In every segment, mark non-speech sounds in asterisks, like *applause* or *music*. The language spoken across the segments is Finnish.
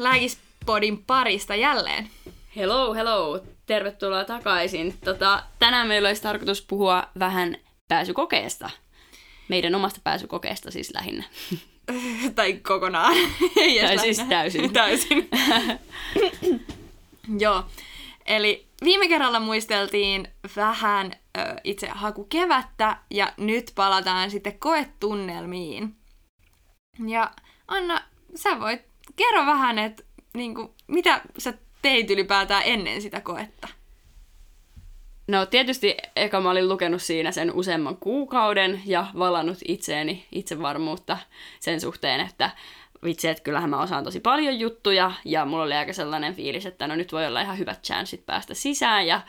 Lääkispodin parista jälleen. Hello, hello. Tervetuloa takaisin. Tota, tänään meillä olisi tarkoitus puhua vähän pääsykokeesta. Meidän omasta pääsykokeesta siis lähinnä. *laughs* tai kokonaan. *laughs* tai siis täysin. *laughs* täysin. Joo. Eli viime kerralla muisteltiin vähän ö, itse hakukevättä ja nyt palataan sitten koetunnelmiin. Ja Anna, sä voit kerro vähän, että niinku, mitä sä teit ylipäätään ennen sitä koetta? No tietysti eka mä olin lukenut siinä sen useamman kuukauden ja valannut itseeni itsevarmuutta sen suhteen, että vitsi, että kyllähän mä osaan tosi paljon juttuja ja mulla oli aika sellainen fiilis, että no nyt voi olla ihan hyvät chanssit päästä sisään ja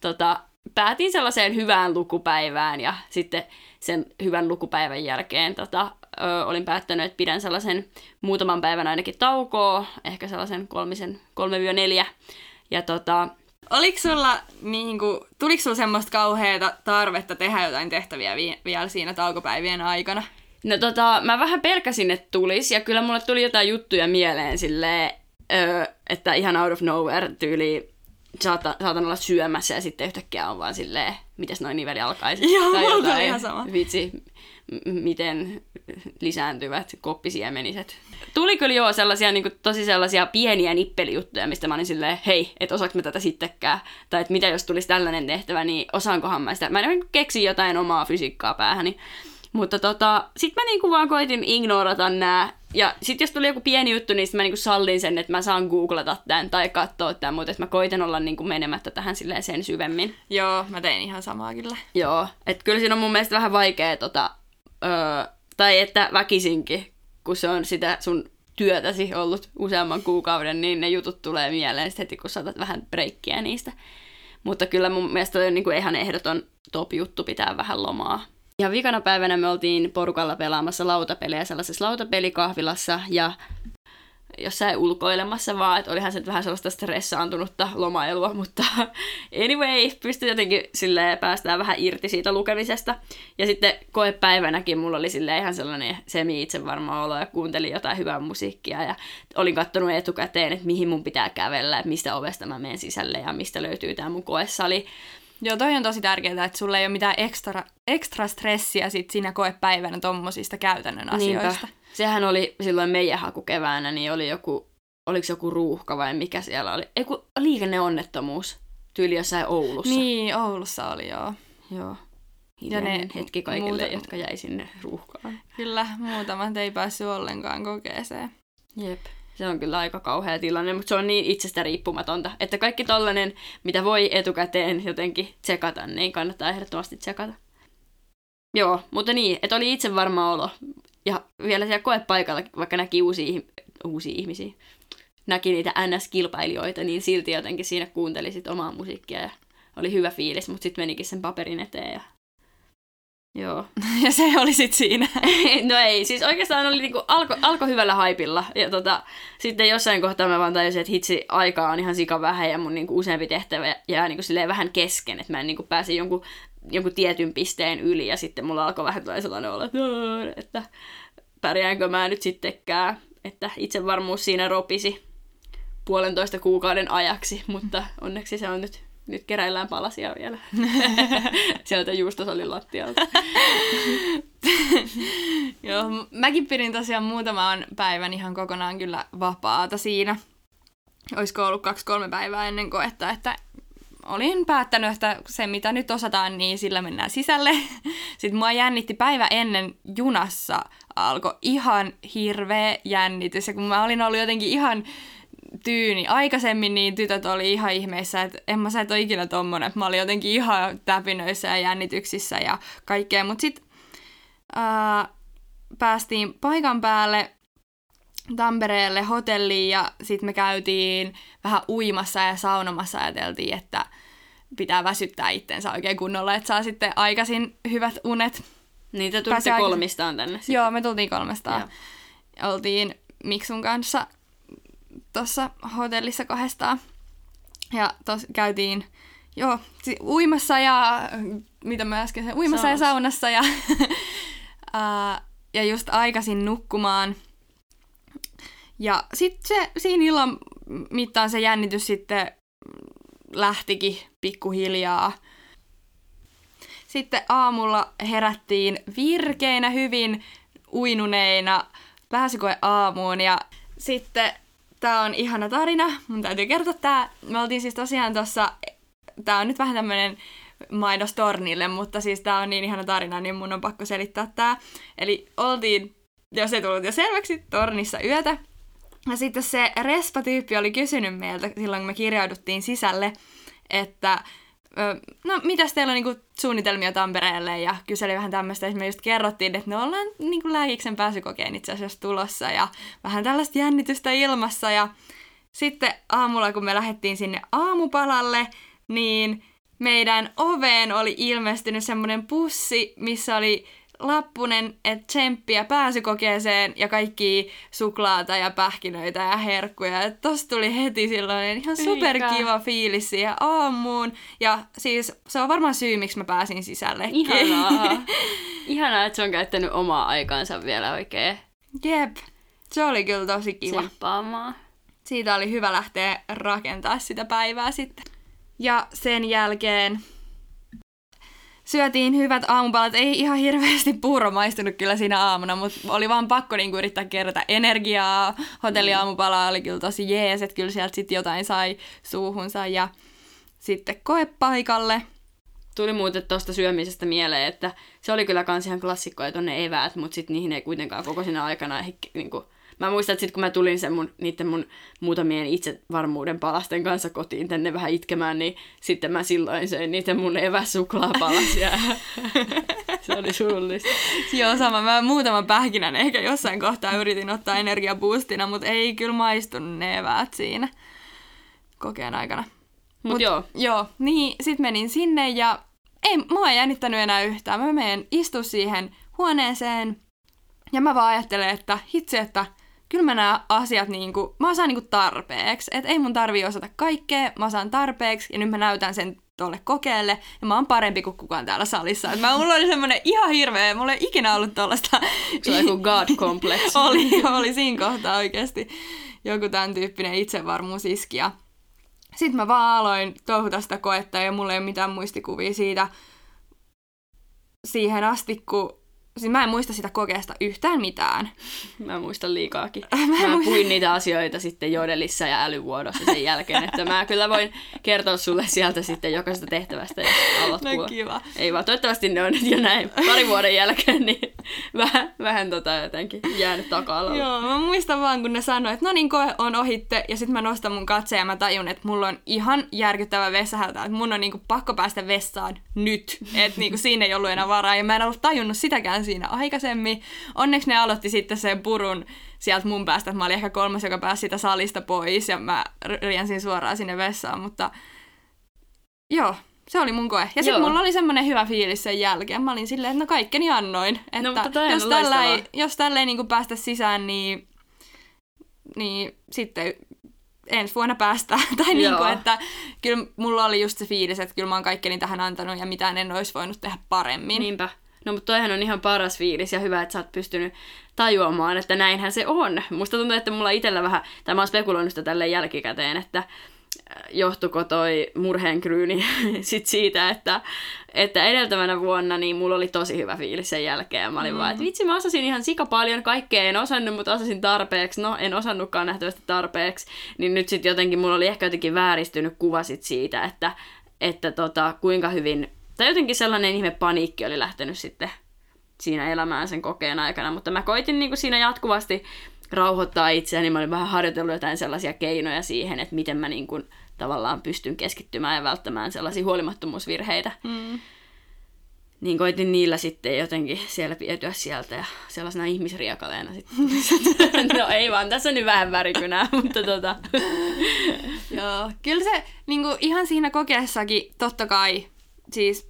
tota, päätin sellaiseen hyvään lukupäivään ja sitten sen hyvän lukupäivän jälkeen tota, ö, olin päättänyt, että pidän sellaisen muutaman päivän ainakin taukoa, ehkä sellaisen kolmisen, kolme neljä. Ja tota, Oliko sulla, niin kuin, tuliko sulla semmoista kauheata tarvetta tehdä jotain tehtäviä vi- vielä siinä taukopäivien aikana? No tota, mä vähän pelkäsin, että tulisi, ja kyllä mulle tuli jotain juttuja mieleen silleen, öö, että ihan out of nowhere tyyli saatan, saatan olla syömässä ja sitten yhtäkkiä on vaan silleen, mitäs noin niveli alkaisi. Joo, tai tuli ihan sama. Vitsi, miten lisääntyvät koppisiemeniset. Tuli kyllä joo sellaisia niin kuin, tosi sellaisia pieniä nippelijuttuja, mistä mä olin silleen, hei, et osaanko mä tätä sittenkään. Tai että mitä jos tulisi tällainen tehtävä, niin osaankohan mä sitä. Mä en keksi jotain omaa fysiikkaa päähäni. Mutta tota, sit mä niinku vaan koitin ignorata nää. Ja sit jos tuli joku pieni juttu, niin sit mä niinku sallin sen, että mä saan googlata tämän tai katsoa tämän, mutta että mä koitin olla niinku menemättä tähän silleen sen syvemmin. Joo, mä tein ihan samaa kyllä. Joo, että kyllä siinä on mun mielestä vähän vaikea tota, öö, tai että väkisinkin, kun se on sitä sun työtäsi ollut useamman kuukauden, niin ne jutut tulee mieleen heti, kun saatat vähän breikkiä niistä. Mutta kyllä mun mielestä on niin kuin ihan ehdoton top-juttu pitää vähän lomaa. Ja vikana päivänä me oltiin porukalla pelaamassa lautapelejä sellaisessa lautapelikahvilassa ja jossain ulkoilemassa vaan, että olihan se nyt vähän sellaista stressaantunutta lomailua, *laughs* mutta anyway, pystyi jotenkin silleen päästään vähän irti siitä lukemisesta. Ja sitten koepäivänäkin mulla oli sille ihan sellainen semi varma olo ja kuuntelin jotain hyvää musiikkia ja olin katsonut etukäteen, että mihin mun pitää kävellä, että mistä ovesta mä menen sisälle ja mistä löytyy tämä mun koesali. Joo, toi on tosi tärkeää, että sulla ei ole mitään ekstra, ekstra stressiä sit siinä koepäivänä tommosista käytännön asioista. Niinpä. Sehän oli silloin meidän hakukeväänä, niin oli joku, oliko se joku ruuhka vai mikä siellä oli? Ei kun liikenneonnettomuus tyyli jossain Oulussa. Niin, Oulussa oli joo. Joo. Ja ne hetki kaikille, muuta... jotka jäi sinne ruuhkaan. Kyllä, muutamat ei päässyt ollenkaan kokeeseen. Jep. Se on kyllä aika kauhea tilanne, mutta se on niin itsestä riippumatonta, että kaikki tollanen, mitä voi etukäteen jotenkin tsekata, niin kannattaa ehdottomasti tsekata. Joo, mutta niin, että oli itse varma olo. Ja vielä siellä koepaikalla, vaikka näki uusia, uusia ihmisiä, näki niitä NS-kilpailijoita, niin silti jotenkin siinä kuunteli sit omaa musiikkia ja oli hyvä fiilis, mutta sitten menikin sen paperin eteen ja Joo. *laughs* ja se oli sitten siinä. *laughs* no ei, siis oikeastaan oli niinku alko, alko hyvällä haipilla. Ja tota, sitten jossain kohtaa mä vaan tajusin, että hitsi, aikaa on ihan sika vähän ja mun niinku useampi tehtävä jää niinku vähän kesken, että mä en niinku pääse jonkun, jonkun tietyn pisteen yli ja sitten mulla alkoi vähän tulee sellainen olo, että, pärjäänkö mä nyt sittenkään. Että itsevarmuus siinä ropisi puolentoista kuukauden ajaksi, mutta onneksi se on nyt nyt keräillään palasia vielä. *laughs* Sieltä juustosalin lattialta. *laughs* Joo, mäkin pidin tosiaan muutaman päivän ihan kokonaan kyllä vapaata siinä. Olisiko ollut kaksi-kolme päivää ennen koetta, että olin päättänyt, että se mitä nyt osataan, niin sillä mennään sisälle. *laughs* Sitten mua jännitti päivä ennen junassa alkoi ihan hirveä jännitys. Ja kun mä olin ollut jotenkin ihan tyyni. Aikaisemmin niin tytöt oli ihan ihmeissä, että en mä sä et ole ikinä tommonen. Mä olin jotenkin ihan täpinöissä ja jännityksissä ja kaikkea. Mutta sitten päästiin paikan päälle Tampereelle hotelliin ja sitten me käytiin vähän uimassa ja saunomassa ajateltiin, että pitää väsyttää itsensä oikein kunnolla, että saa sitten aikaisin hyvät unet. Niitä tulitte kolmistaan tänne sitten. Joo, me tultiin kolmestaan. Joo. Oltiin Miksun kanssa tuossa hotellissa kahdestaan. Ja tos käytiin joo, uimassa ja mitä mä äsken sanoin, uimassa Saunassa. ja *laughs* saunassa ja, ja just aikaisin nukkumaan. Ja sitten siinä illan mittaan se jännitys sitten lähtikin pikkuhiljaa. Sitten aamulla herättiin virkeinä, hyvin uinuneina pääsykoe aamuun ja sitten tää on ihana tarina, mun täytyy kertoa tää. Me oltiin siis tosiaan tossa, tää on nyt vähän tämmönen mainos Tornille, mutta siis tää on niin ihana tarina, niin mun on pakko selittää tää. Eli oltiin, jos ei tullut jo selväksi, Tornissa yötä. Ja sitten se Respa-tyyppi oli kysynyt meiltä silloin, kun me kirjauduttiin sisälle, että no mitäs teillä on niinku suunnitelmia Tampereelle? Ja kyseli vähän tämmöistä, että me just kerrottiin, että ne ollaan niinku lääkiksen pääsykokeen itse asiassa tulossa ja vähän tällaista jännitystä ilmassa. Ja sitten aamulla, kun me lähdettiin sinne aamupalalle, niin meidän oveen oli ilmestynyt semmoinen pussi, missä oli lappunen, että tsemppiä pääsykokeeseen ja kaikki suklaata ja pähkinöitä ja herkkuja. Et tosta tuli heti silloin ihan superkiva fiilis siihen aamuun. Ja siis se on varmaan syy, miksi mä pääsin sisälle. Ihanaa. *laughs* Ihanaa, että se on käyttänyt omaa aikaansa vielä oikein. Jep. Se oli kyllä tosi kiva. Tsemppaamaan. Siitä oli hyvä lähteä rakentaa sitä päivää sitten. Ja sen jälkeen syötiin hyvät aamupalat. Ei ihan hirveästi puuro maistunut kyllä siinä aamuna, mutta oli vaan pakko niinku yrittää kerätä energiaa. Hotelliaamupala oli kyllä tosi jees, että kyllä sieltä sitten jotain sai suuhunsa. Ja sitten koepaikalle. Tuli muuten tuosta syömisestä mieleen, että se oli kyllä kans ihan klassikkoja tonne eväät, mutta sitten niihin ei kuitenkaan koko siinä aikana ehkä niinku, Mä muistan, että sitten kun mä tulin sen mun, niiden mun muutamien itsevarmuuden palasten kanssa kotiin tänne vähän itkemään, niin sitten mä silloin söin niitä mun eväsuklaapalasia. *laughs* se oli surullista. Joo, sama. Mä muutaman pähkinän ehkä jossain kohtaa yritin ottaa energiaboostina, mutta ei kyllä maistunut ne eväät siinä kokeen aikana. Mut, Mut joo. Joo, niin sit menin sinne ja ei mua ei jännittänyt enää yhtään. Mä menen istu siihen huoneeseen ja mä vaan ajattelen, että hitsi, että kyllä mä nämä asiat niinku, mä osaan niinku tarpeeksi. Et ei mun tarvii osata kaikkea, mä osaan tarpeeksi ja nyt mä näytän sen tuolle kokeelle ja mä oon parempi kuin kukaan täällä salissa. Et mä, mulla oli semmonen ihan hirveä, mulla ei ikinä ollut tollasta. Se joku god complex. *laughs* oli, oli siinä kohtaa oikeasti joku tämän tyyppinen itsevarmuus iski. Ja sitten mä vaan aloin touhuta sitä koetta ja mulla ei ole mitään muistikuvia siitä siihen asti, kun Siis mä en muista sitä kokeesta yhtään mitään. *laughs* Mä muistan liikaakin. *laughs* Mä, mä puhuin niitä asioita sitten Jodelissa ja älyvuodossa sen jälkeen, että mä kyllä voin kertoa sulle sieltä sitten jokaisesta tehtävästä, jos alat *laughs* no, kiva. Ei vaan, toivottavasti ne on nyt jo näin pari vuoden jälkeen, niin vähän, vähän tota jotenkin jäänyt taka Joo, mä muistan vaan, kun ne sanoi, että no niin, koe on ohitte, ja sitten mä nostan mun katseen ja mä tajun, että mulla on ihan järkyttävä vessahätä, että mun on niinku pakko päästä vessaan nyt, että niinku siinä ei ollut enää varaa, ja mä en ollut tajunnut sitäkään siinä aikaisemmin. Onneksi ne aloitti sitten sen purun sieltä mun päästä, että mä olin ehkä kolmas, joka pääsi sitä salista pois ja mä riensin suoraan sinne vessaan, mutta joo, se oli mun koe. Ja sitten mulla oli semmoinen hyvä fiilis sen jälkeen. Mä olin silleen, että no kaikkeni annoin. No, että no, jos, tällä ei, jos tällä ei niin päästä sisään, niin, niin sitten ensi vuonna päästään. *laughs* tai niin kuin, että kyllä mulla oli just se fiilis, että kyllä mä oon kaikkeni tähän antanut ja mitään en olisi voinut tehdä paremmin. Niinpä. No mutta toihan on ihan paras fiilis ja hyvä, että sä oot pystynyt tajuamaan, että näinhän se on. Musta tuntuu, että mulla itsellä vähän, tai mä oon spekuloinut sitä tälle jälkikäteen, että äh, johtuko toi murheenkryyni *laughs* sit siitä, että, että edeltävänä vuonna niin mulla oli tosi hyvä fiilis sen jälkeen. Ja mä olin mm. vaan, että vitsi mä osasin ihan sika paljon, kaikkea en osannut, mutta osasin tarpeeksi. No en osannutkaan nähtävästi tarpeeksi. Niin nyt sitten jotenkin mulla oli ehkä jotenkin vääristynyt kuva sit siitä, että, että tota, kuinka hyvin tai jotenkin sellainen ihme paniikki oli lähtenyt sitten siinä elämään sen kokeen aikana, mutta mä koitin niin kuin siinä jatkuvasti rauhoittaa itseäni, mä olin vähän harjoitellut jotain sellaisia keinoja siihen, että miten mä niin kuin tavallaan pystyn keskittymään ja välttämään sellaisia huolimattomuusvirheitä. Mm. Niin koitin niillä sitten jotenkin siellä vietyä sieltä ja sellaisena ihmisriakaleena sitten. *laughs* no ei vaan, tässä on nyt vähän värikynää, *laughs* mutta tota. Joo, kyllä se niin kuin ihan siinä kokeessakin totta kai siis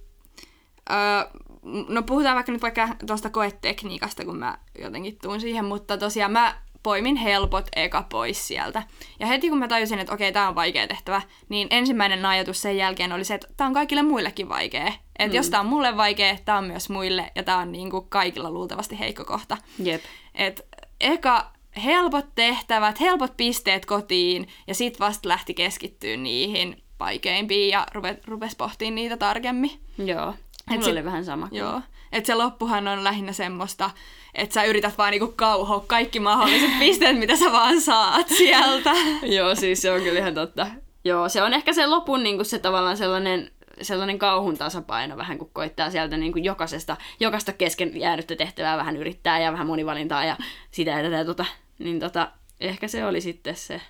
Öö, no puhutaan vaikka nyt vaikka tuosta koetekniikasta, kun mä jotenkin tuun siihen, mutta tosiaan mä poimin helpot eka pois sieltä. Ja heti kun mä tajusin, että okei, tämä on vaikea tehtävä, niin ensimmäinen ajatus sen jälkeen oli se, että tämä on kaikille muillekin vaikea. Että mm. jos tämä on mulle vaikea, tämä on myös muille, ja tämä on niinku kaikilla luultavasti heikko kohta. Jep. Et eka helpot tehtävät, helpot pisteet kotiin ja sit vasta lähti keskittyä niihin vaikeimpiin ja rupe, rupes pohtimaan niitä tarkemmin. Joo. Mulla sit- oli vähän sama. Joo. Et se loppuhan on lähinnä semmoista, että sä yrität vaan niinku kauhoa kaikki mahdolliset *laughs* pisteet, mitä sä vaan saat sieltä. Joo, siis se on kyllä ihan totta. Joo, se on ehkä se lopun niin kuin se tavallaan sellainen, sellainen kauhun tasapaino vähän, kun koittaa sieltä niin kuin jokaisesta, jokaista kesken jäänyttä tehtävää vähän yrittää ja vähän monivalintaa ja sitä ja tätä ja tota. Niin tota, ehkä se oli sitten se.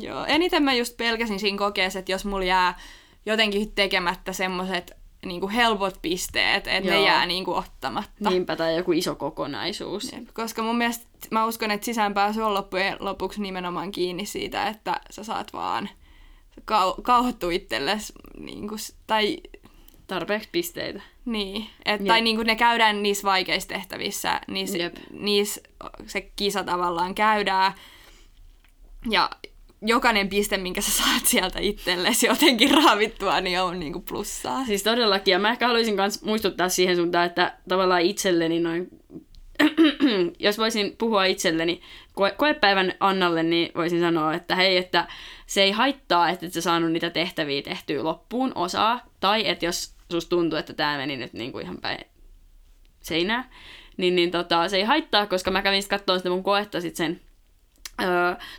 Joo, eniten mä just pelkäsin siinä kokeessa, että jos mulla jää jotenkin tekemättä semmoiset niinku helpot pisteet, että ne jää niinku ottamatta. Niinpä tai joku iso kokonaisuus. Jep, Koska mun mielestä mä uskon, että sisäänpääsy on loppujen lopuksi nimenomaan kiinni siitä, että sä saat vaan kau- kauhottua itsellesi, niin kuin, tai Tarpeeksi pisteitä. niin, et, Jep. tai niin kuin ne käydään niissä vaikeissa tehtävissä, niissä, Jep. niissä se kisa tavallaan käydään, ja jokainen piste, minkä sä saat sieltä itsellesi jotenkin raavittua, niin on niin kuin plussaa. Siis todellakin, ja mä ehkä haluaisin myös muistuttaa siihen suuntaan, että tavallaan itselleni noin, *clears throat* jos voisin puhua itselleni koe- koepäivän Annalle, niin voisin sanoa, että hei, että se ei haittaa, että et sä saanut niitä tehtäviä tehtyä loppuun osaa, tai että jos susta tuntuu, että tämä meni nyt niinku ihan päin seinää, niin, niin tota, se ei haittaa, koska mä kävin sitten katsomaan sitä mun koetta sit sen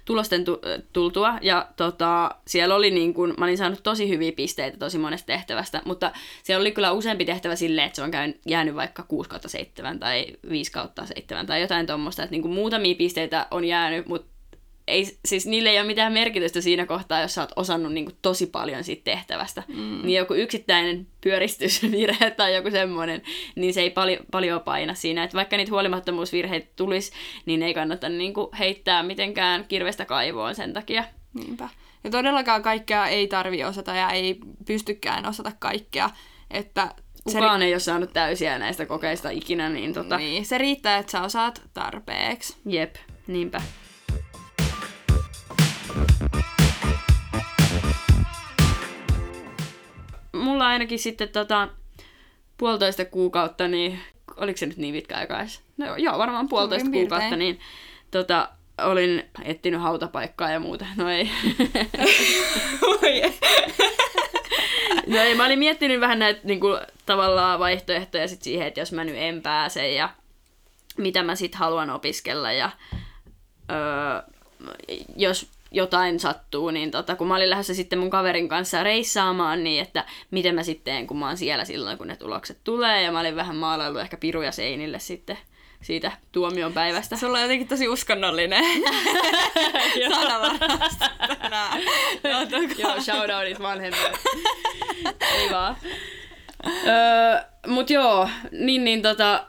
tulosten tultua, ja tota, siellä oli niin kun, mä olin saanut tosi hyviä pisteitä tosi monesta tehtävästä, mutta siellä oli kyllä useampi tehtävä silleen, että se on käyn, jäänyt vaikka 6 kautta 7 tai 5 kautta 7 tai jotain tuommoista, että niin kun muutamia pisteitä on jäänyt, mutta ei, siis niille ei ole mitään merkitystä siinä kohtaa, jos sä oot osannut niin kuin tosi paljon siitä tehtävästä. Mm. Niin joku yksittäinen pyöristysvirhe tai joku semmoinen, niin se ei paljon, paljon paina siinä. Että vaikka niitä huolimattomuusvirheitä tulisi, niin ei kannata niin kuin heittää mitenkään kirvestä kaivoon sen takia. Niinpä. Ja todellakaan kaikkea ei tarvi osata ja ei pystykään osata kaikkea. Että se, Kukaan ei ole saanut täysiä näistä kokeista ikinä, niin tota, niin, se riittää, että sä osaat tarpeeksi. jep, niinpä. Mulla ainakin sitten tota, puolitoista kuukautta, niin oliko se nyt niin pitkä aika edes? No joo, varmaan puolitoista kuukautta, niin tota, olin etsinyt hautapaikkaa ja muuta. No ei. *laughs* *laughs* No ei, mä olin miettinyt vähän näitä niin kuin, tavallaan vaihtoehtoja sit siihen, että jos mä nyt en pääse ja mitä mä sit haluan opiskella ja öö, jos jotain sattuu, niin tota, kun mä olin lähdössä sitten mun kaverin kanssa reissaamaan, niin että miten mä sitten teen, kun mä oon siellä silloin, kun ne tulokset tulee, ja mä olin vähän maalaillut ehkä piruja seinille sitten siitä tuomion päivästä. Sulla on jotenkin tosi uskonnollinen sanavarasto *laughs* tänään. Joo, shoutoutit vanhemmille. Ei vaan. Öö, mut joo, niin niin tota,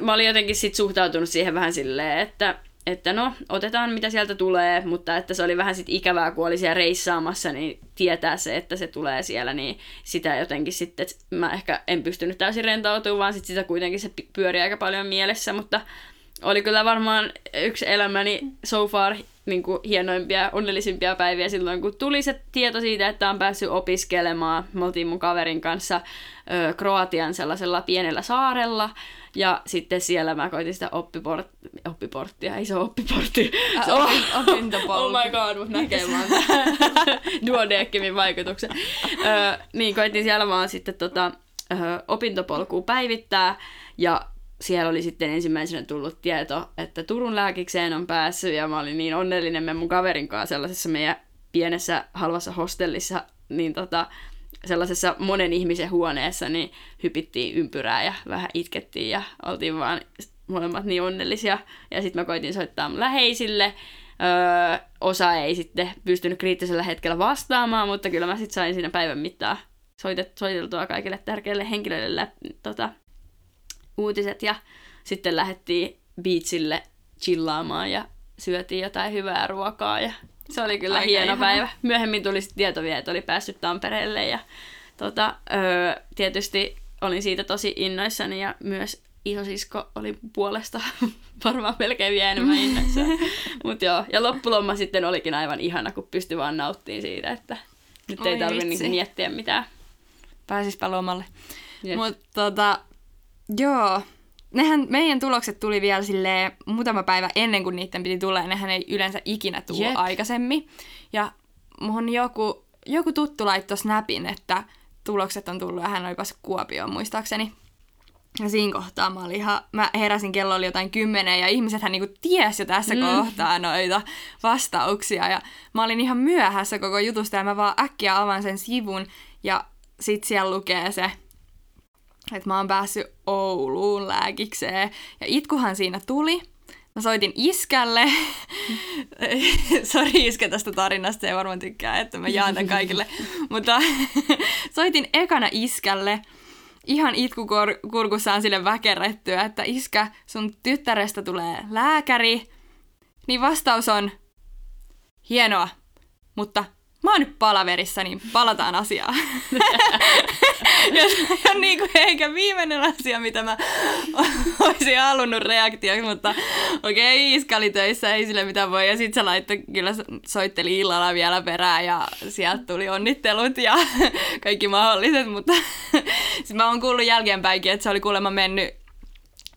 mä olin jotenkin sit suhtautunut siihen vähän silleen, että, että no, otetaan mitä sieltä tulee, mutta että se oli vähän sit ikävää, kun oli siellä reissaamassa, niin tietää se, että se tulee siellä, niin sitä jotenkin sitten, mä ehkä en pystynyt täysin rentoutumaan, vaan sit sitä kuitenkin se pyöri aika paljon mielessä, mutta oli kyllä varmaan yksi elämäni so far niin kuin hienoimpia, onnellisimpia päiviä silloin, kun tuli se tieto siitä, että on päässyt opiskelemaan. Me oltiin mun kaverin kanssa ö, Kroatian sellaisella pienellä saarella, ja sitten siellä mä koitin sitä oppiport, oppiporttia, ei se ole oppiportti. Äh, Se on- opin- opintopolku. Oh my god, mut näkee vaan *laughs* duodeckimin vaikutuksen. Ö, niin, koitin siellä vaan sitten tota, ö, opintopolkua päivittää, ja siellä oli sitten ensimmäisenä tullut tieto, että Turun lääkikseen on päässyt, ja mä olin niin onnellinen me mun kaverin kanssa sellaisessa meidän pienessä halvassa hostellissa, niin tota, sellaisessa monen ihmisen huoneessa, niin hypittiin ympyrää ja vähän itkettiin ja oltiin vaan molemmat niin onnellisia. Ja sitten mä koitin soittaa läheisille. Öö, osa ei sitten pystynyt kriittisellä hetkellä vastaamaan, mutta kyllä mä sitten sain siinä päivän mittaan soitet, soiteltua kaikille tärkeille henkilöille lä- tota, uutiset ja sitten lähdettiin beachille chillaamaan ja syötiin jotain hyvää ruokaa ja se oli kyllä Aika hieno ihana. päivä. Myöhemmin tuli tieto vielä, että oli päässyt Tampereelle ja tota, öö, tietysti olin siitä tosi innoissani ja myös isosisko oli puolesta *laughs* varmaan melkein vielä enemmän innoissaan. *laughs* Mut joo, ja loppuloma sitten olikin aivan ihana, kun pystyi vaan nauttimaan siitä, että nyt ei Oi tarvitse vitsi. niinku miettiä mitään. Pääsispä lomalle. Jep. Mutta tota, joo, nehän, meidän tulokset tuli vielä sille muutama päivä ennen kuin niiden piti tulla, ja nehän ei yleensä ikinä tule Jep. aikaisemmin. Ja mun joku, joku tuttu laittoi snapin, että tulokset on tullut, ja hän oli päässyt Kuopioon muistaakseni. Ja siinä kohtaa mä, olin ihan, mä heräsin, kello oli jotain kymmenen ja ihmisethän niinku ties jo tässä mm. kohtaa noita vastauksia. Ja mä olin ihan myöhässä koko jutusta ja mä vaan äkkiä avaan sen sivun ja sit siellä lukee se, että mä oon päässyt Ouluun lääkikseen. Ja itkuhan siinä tuli. Mä soitin iskälle. *laughs* Sori iskä tästä tarinasta, ei varmaan tykkää, että mä jaan tämän kaikille. *laughs* Mutta *laughs* soitin ekana iskälle ihan itkukurkussaan sille väkerrettyä, että iskä, sun tyttärestä tulee lääkäri. Niin vastaus on, hienoa, mutta mä oon nyt palaverissa, niin palataan asiaan. *laughs* ja on niin kuin eikä viimeinen asia, mitä mä olisin halunnut reaktioksi, mutta okei, okay, iska oli töissä, ei sille mitään voi. Ja sit se laittoi, kyllä soitteli illalla vielä perään ja sieltä tuli onnittelut ja *laughs* kaikki mahdolliset, mutta *laughs* sit mä oon kuullut jälkeenpäinkin, että se oli kuulemma mennyt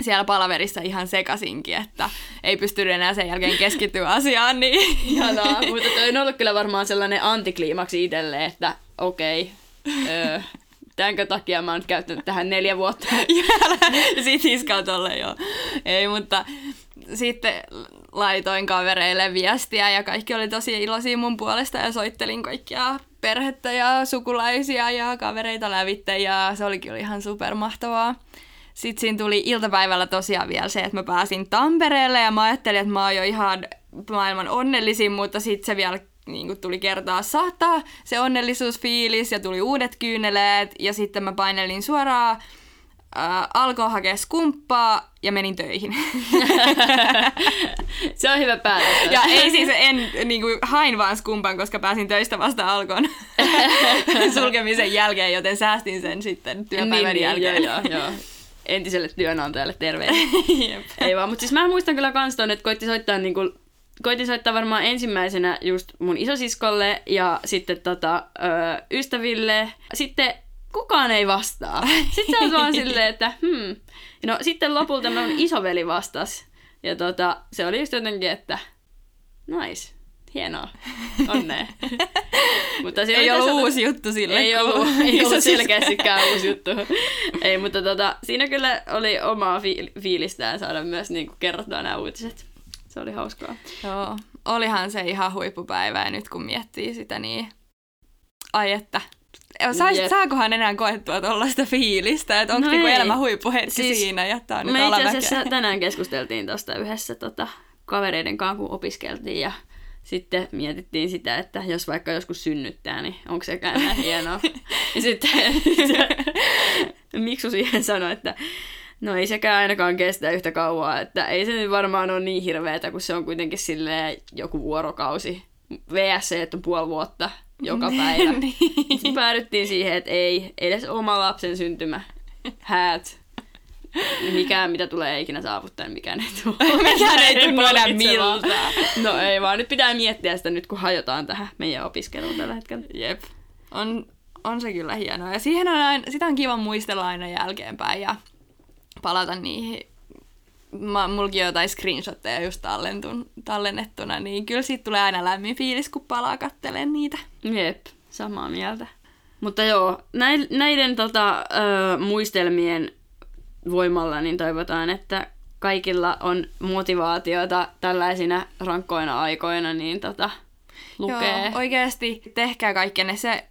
siellä palaverissa ihan sekasinkin, että ei pystynyt enää sen jälkeen keskittyä asiaan. Niin... *laughs* Ihanaa, *laughs* mutta toi on ollut kyllä varmaan sellainen antikliimaksi itselleen, että okei, öö, tämänkö takia mä oon nyt käyttänyt tähän neljä vuotta. *laughs* ja sit iskaa tolle joo. Ei, mutta sitten laitoin kavereille viestiä ja kaikki oli tosi iloisia mun puolesta ja soittelin kaikkia perhettä ja sukulaisia ja kavereita lävitte ja se olikin oli ihan supermahtavaa. Sitten siinä tuli iltapäivällä tosiaan vielä se, että mä pääsin Tampereelle ja mä ajattelin, että mä oon jo ihan maailman onnellisin, mutta sitten se vielä niin kuin tuli kertaa sata, se onnellisuusfiilis ja tuli uudet kyyneleet ja sitten mä painelin suoraan äh, alkoi hakea skumppaa ja menin töihin. *laughs* se on hyvä päätös. Ja ei siis, en niin kuin, hain vaan skumpan, koska pääsin töistä vasta alkon *laughs* sulkemisen jälkeen, joten säästin sen sitten työpäivän niin, jälkeen. Joo, joo, joo. Entiselle työnantajalle terveisiä. *laughs* ei vaan, mutta siis mä muistan kyllä kans ton, että koitti soittaa niinku koitin soittaa varmaan ensimmäisenä just mun isosiskolle ja sitten tota, ö, ystäville. Sitten kukaan ei vastaa. *laughs* Sitten se on vaan silleen, että hmm. No sitten lopulta mun isoveli vastas. Ja tota, se oli just jotenkin, että nice. Hienoa. Onnea. *laughs* mutta ei ollut tässä... uusi juttu sille. Ei ollut, ei ollut selkeästikään uusi *laughs* juttu. ei, mutta tota, siinä kyllä oli omaa fiil- fiilistään saada myös niinku kerrottua nämä uutiset. Se oli hauskaa. Joo, olihan se ihan huippupäivä ja nyt kun miettii sitä, niin ai että Sais, yep. saakohan enää koettua tuollaista fiilistä, että onko no niinku elämä huippuhetki siis, siinä ja tää on Me itse asiassa tänään keskusteltiin tuosta yhdessä tota, kavereiden kanssa, kun opiskeltiin ja sitten mietittiin sitä, että jos vaikka joskus synnyttää, niin onko sekään näin *laughs* hienoa. ja sitten *laughs* Miksu siihen sanoi, että no ei sekään ainakaan kestä yhtä kauaa, että ei se nyt varmaan ole niin hirveetä, kun se on kuitenkin silleen joku vuorokausi. VSC, että on puoli vuotta joka *laughs* päivä. niin. Päädyttiin siihen, että ei edes oma lapsen syntymä häät mikään, mitä tulee ikinä saavuttaa, niin mikään ei tule. *laughs* mikään ei tunnu enää miltä. No ei vaan, nyt pitää miettiä sitä nyt, kun hajotaan tähän meidän opiskeluun tällä hetkellä. Jep. On, on se kyllä hienoa. Ja siihen on aina, sitä on kiva muistella aina jälkeenpäin ja palata niihin. Mä, mulkin on jotain screenshotteja just tallentun, tallennettuna, niin kyllä siitä tulee aina lämmin fiilis, kun palaa kattelen niitä. Jep, samaa mieltä. Mutta joo, näiden tota, ö, muistelmien voimalla niin toivotaan, että kaikilla on motivaatiota tällaisina rankkoina aikoina niin tota, lukee. Joo, oikeasti tehkää kaikkenne. Se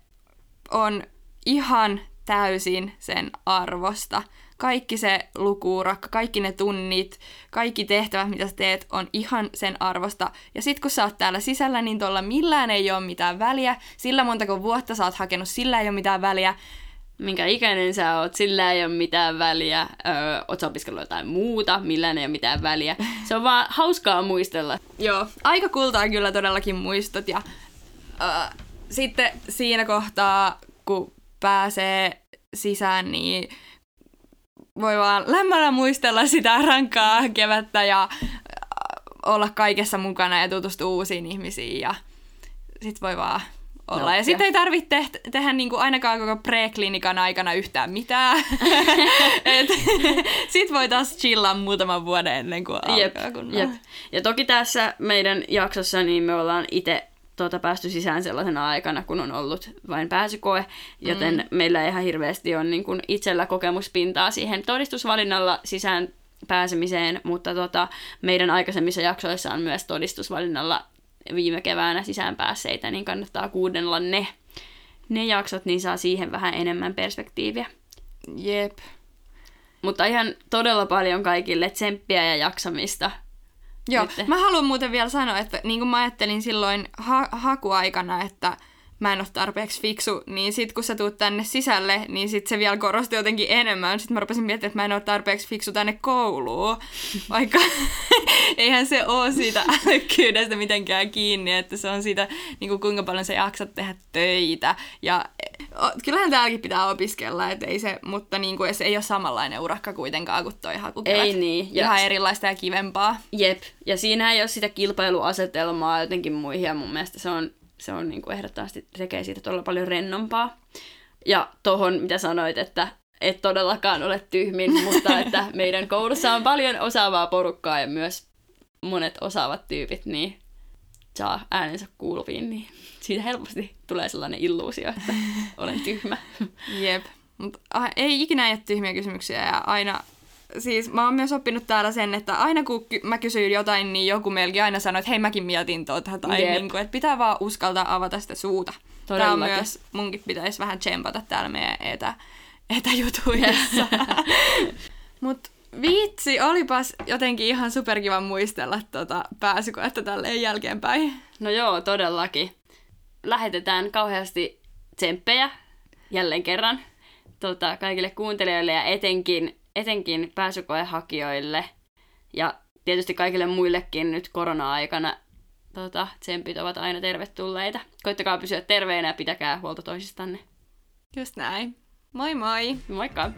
on ihan täysin sen arvosta. Kaikki se lukuurakka, kaikki ne tunnit, kaikki tehtävät, mitä sä teet, on ihan sen arvosta. Ja sit kun sä oot täällä sisällä, niin tuolla millään ei ole mitään väliä. Sillä montako vuotta sä oot hakenut, sillä ei ole mitään väliä minkä ikäinen sä oot, sillä ei ole mitään väliä, öö, oot opiskellut jotain muuta, millään ei ole mitään väliä. Se on vaan hauskaa muistella. Joo, aika kultaa kyllä todellakin muistot ja öö, sitten siinä kohtaa, kun pääsee sisään, niin voi vaan lämmöllä muistella sitä rankkaa kevättä ja olla kaikessa mukana ja tutustua uusiin ihmisiin ja sit voi vaan olla. Ja sitten ei tarvitse tehdä, tehdä niinku ainakaan koko preklinikan aikana yhtään mitään. *laughs* Et, *laughs* sit voi taas chillaa muutaman vuoden ennen kuin Jep, alkaa. Kun jep. Ja toki tässä meidän jaksossa niin me ollaan itse tuota, päästy sisään sellaisena aikana, kun on ollut vain pääsykoe, joten mm. meillä ei ihan hirveästi ole niin kuin itsellä kokemuspintaa siihen todistusvalinnalla sisään pääsemiseen, mutta tota, meidän aikaisemmissa jaksoissa on myös todistusvalinnalla viime keväänä sisään päässeitä, niin kannattaa kuunnella ne, ne jaksot, niin saa siihen vähän enemmän perspektiiviä. Jep. Mutta ihan todella paljon kaikille tsemppiä ja jaksamista. Joo, Nyt. mä haluan muuten vielä sanoa, että niin kuin mä ajattelin silloin ha- hakuaikana, että mä en ole tarpeeksi fiksu, niin sit kun sä tuut tänne sisälle, niin sit se vielä korosti jotenkin enemmän. Sitten mä rupesin miettimään, että mä en ole tarpeeksi fiksu tänne kouluun, *laughs* vaikka *laughs* eihän se ole siitä älykkyydestä mitenkään kiinni, että se on siitä, niin kuin kuinka paljon sä jaksat tehdä töitä. Ja kyllähän täälläkin pitää opiskella, et ei se, mutta niin kuin, se ei ole samanlainen urakka kuitenkaan kuin toi hakukevät. Ei niin, ja- Ihan erilaista ja kivempaa. Jep, ja siinä ei ole sitä kilpailuasetelmaa jotenkin muihin, ja mun mielestä se on, se on niin kuin ehdottomasti tekee siitä todella paljon rennompaa. Ja tohon, mitä sanoit, että et todellakaan ole tyhmin, *laughs* mutta että meidän koulussa on paljon osaavaa porukkaa ja myös monet osaavat tyypit, niin saa äänensä kuuluviin, niin siitä helposti tulee sellainen illuusio, että *laughs* olen tyhmä. Jep. Mutta ei ikinä jää tyhmiä kysymyksiä ja aina... Siis mä oon myös oppinut täällä sen, että aina kun ky- mä kysyin jotain, niin joku melkein aina sanoo, että hei mäkin mietin tota. Tai Jep. niin kuin, että pitää vaan uskaltaa avata sitä suuta. Tää on Todellakin. myös, munkin pitäisi vähän tsempata täällä meidän etä, etäjutuissa. *laughs* Mut vitsi, olipas jotenkin ihan superkiva muistella tota pääsykoetta tälleen jälkeenpäin. No joo, todellakin. Lähetetään kauheasti tsemppejä jälleen kerran tota, kaikille kuuntelijoille ja etenkin, etenkin pääsykoehakijoille. Ja tietysti kaikille muillekin nyt korona-aikana tota, tsempit ovat aina tervetulleita. Koittakaa pysyä terveinä ja pitäkää huolta toisistanne. Just näin. Moi moi! Moikka!